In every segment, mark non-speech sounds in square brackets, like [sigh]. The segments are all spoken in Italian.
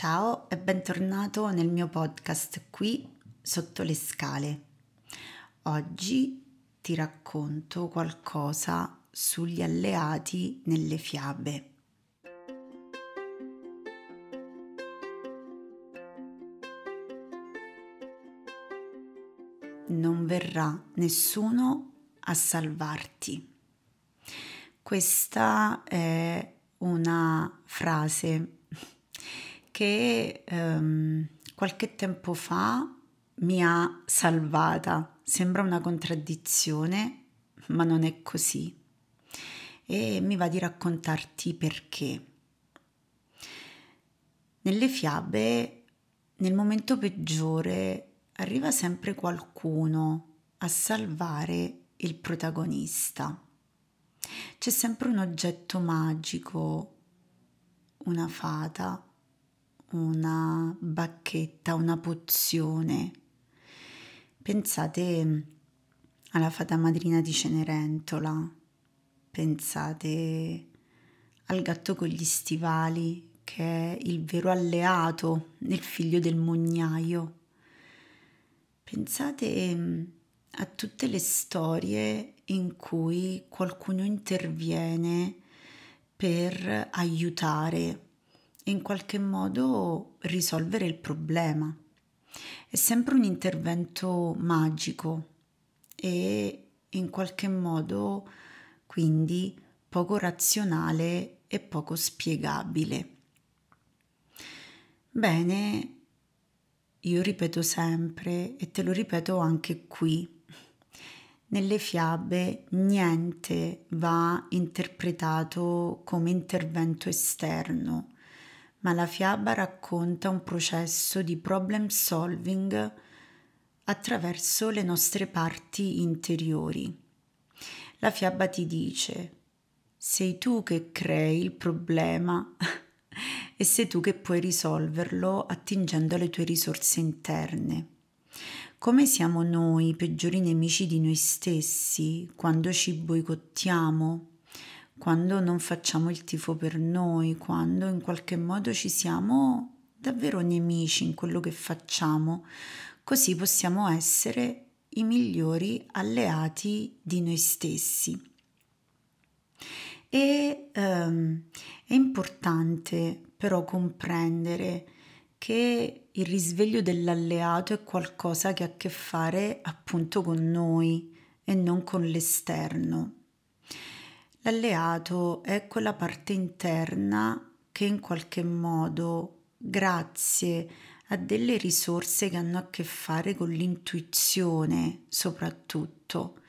Ciao e bentornato nel mio podcast qui sotto le scale. Oggi ti racconto qualcosa sugli alleati nelle fiabe. Non verrà nessuno a salvarti. Questa è una frase che ehm, qualche tempo fa mi ha salvata. Sembra una contraddizione, ma non è così. E mi va di raccontarti perché. Nelle fiabe, nel momento peggiore, arriva sempre qualcuno a salvare il protagonista. C'è sempre un oggetto magico, una fata, una bacchetta, una pozione. Pensate alla fata madrina di Cenerentola, pensate al gatto con gli stivali che è il vero alleato nel figlio del mugnaio. Pensate a tutte le storie in cui qualcuno interviene per aiutare in qualche modo risolvere il problema. È sempre un intervento magico e in qualche modo quindi poco razionale e poco spiegabile. Bene, io ripeto sempre e te lo ripeto anche qui. Nelle fiabe niente va interpretato come intervento esterno, ma la fiaba racconta un processo di problem solving attraverso le nostre parti interiori. La fiaba ti dice, sei tu che crei il problema [laughs] e sei tu che puoi risolverlo attingendo alle tue risorse interne. Come siamo noi i peggiori nemici di noi stessi quando ci boicottiamo, quando non facciamo il tifo per noi, quando in qualche modo ci siamo davvero nemici in quello che facciamo, così possiamo essere i migliori alleati di noi stessi. E um, è importante però comprendere che il risveglio dell'alleato è qualcosa che ha a che fare appunto con noi e non con l'esterno. L'alleato è quella parte interna che in qualche modo, grazie a delle risorse che hanno a che fare con l'intuizione soprattutto.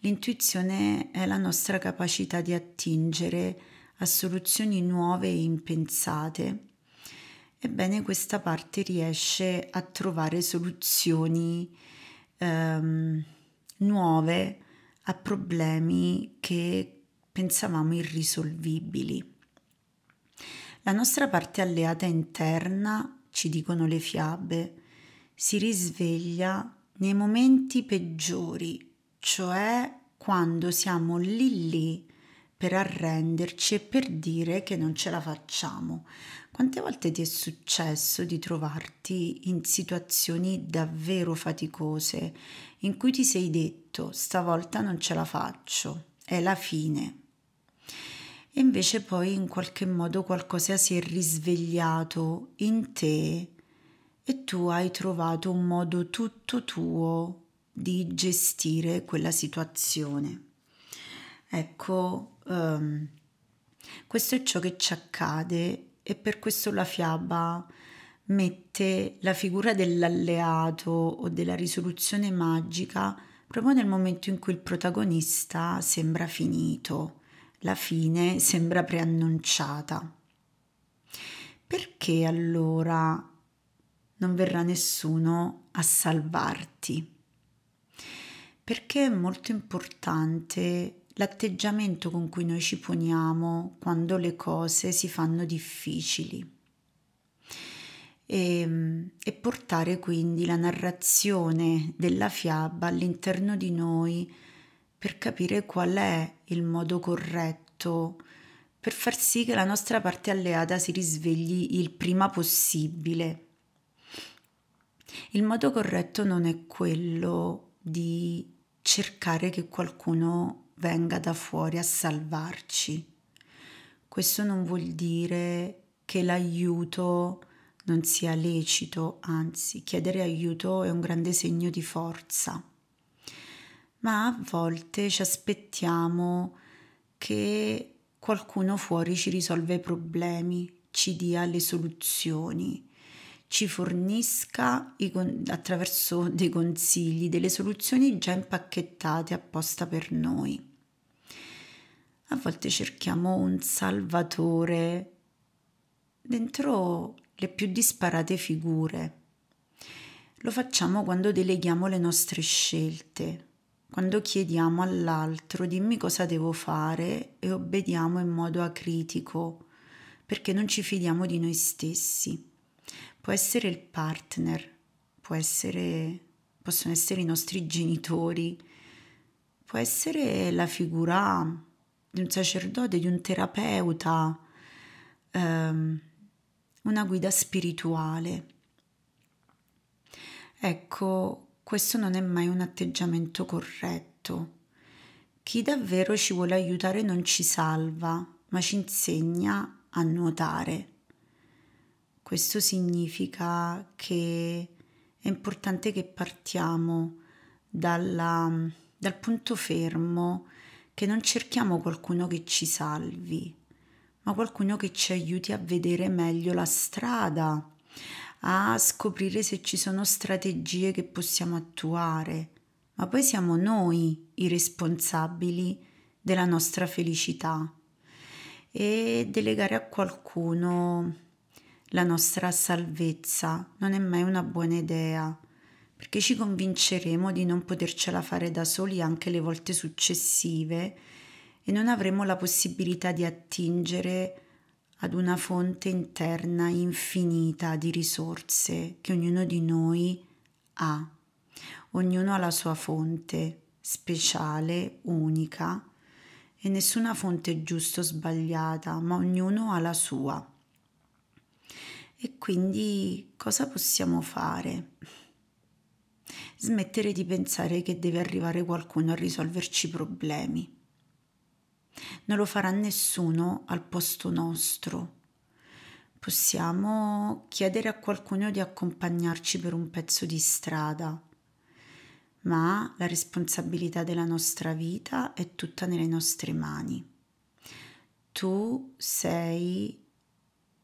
L'intuizione è la nostra capacità di attingere a soluzioni nuove e impensate. Ebbene, questa parte riesce a trovare soluzioni ehm, nuove a problemi che pensavamo irrisolvibili. La nostra parte alleata interna, ci dicono le fiabe, si risveglia nei momenti peggiori, cioè quando siamo lì lì per arrenderci e per dire che non ce la facciamo. Quante volte ti è successo di trovarti in situazioni davvero faticose in cui ti sei detto stavolta non ce la faccio, è la fine, e invece poi in qualche modo qualcosa si è risvegliato in te e tu hai trovato un modo tutto tuo di gestire quella situazione. Ecco, um, questo è ciò che ci accade e per questo la fiaba mette la figura dell'alleato o della risoluzione magica proprio nel momento in cui il protagonista sembra finito la fine sembra preannunciata. Perché allora non verrà nessuno a salvarti? Perché è molto importante l'atteggiamento con cui noi ci poniamo quando le cose si fanno difficili. E, e, portare quindi la narrazione della fiaba all'interno di noi per capire qual è il modo corretto per far sì che la nostra parte alleata si risvegli il prima possibile. Il modo corretto non è quello di cercare che qualcuno venga da fuori a salvarci. Questo non vuol dire che l'aiuto non sia lecito, anzi, chiedere aiuto è un grande segno di forza. Ma a volte ci aspettiamo che qualcuno fuori ci risolve i problemi, ci dia le soluzioni, ci fornisca attraverso dei consigli, delle soluzioni già impacchettate apposta per noi. A volte cerchiamo un salvatore dentro le più disparate figure. Lo facciamo quando deleghiamo le nostre scelte, quando chiediamo all'altro dimmi cosa devo fare e obbediamo in modo acritico, perché non ci fidiamo di noi stessi. Può essere il partner, essere, possono essere i nostri genitori, può essere la figura di un sacerdote, di un terapeuta, ehm, una guida spirituale. Ecco, questo non è mai un atteggiamento corretto. Chi davvero ci vuole aiutare non ci salva, ma ci insegna a nuotare. Questo significa che è importante che partiamo dalla, dal punto fermo, che non cerchiamo qualcuno che ci salvi, ma qualcuno che ci aiuti a vedere meglio la strada, a scoprire se ci sono strategie che possiamo attuare, ma poi siamo noi i responsabili della nostra felicità e delegare a qualcuno la nostra salvezza non è mai una buona idea perché ci convinceremo di non potercela fare da soli anche le volte successive e non avremo la possibilità di attingere ad una fonte interna infinita di risorse che ognuno di noi ha. Ognuno ha la sua fonte speciale, unica, e nessuna fonte è giusta o sbagliata, ma ognuno ha la sua. E quindi cosa possiamo fare? Smettere di pensare che deve arrivare qualcuno a risolverci i problemi non lo farà nessuno al posto nostro. Possiamo chiedere a qualcuno di accompagnarci per un pezzo di strada, ma la responsabilità della nostra vita è tutta nelle nostre mani. Tu sei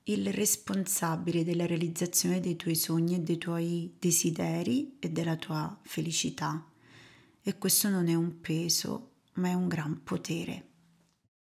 il responsabile della realizzazione dei tuoi sogni e dei tuoi desideri e della tua felicità. E questo non è un peso, ma è un gran potere.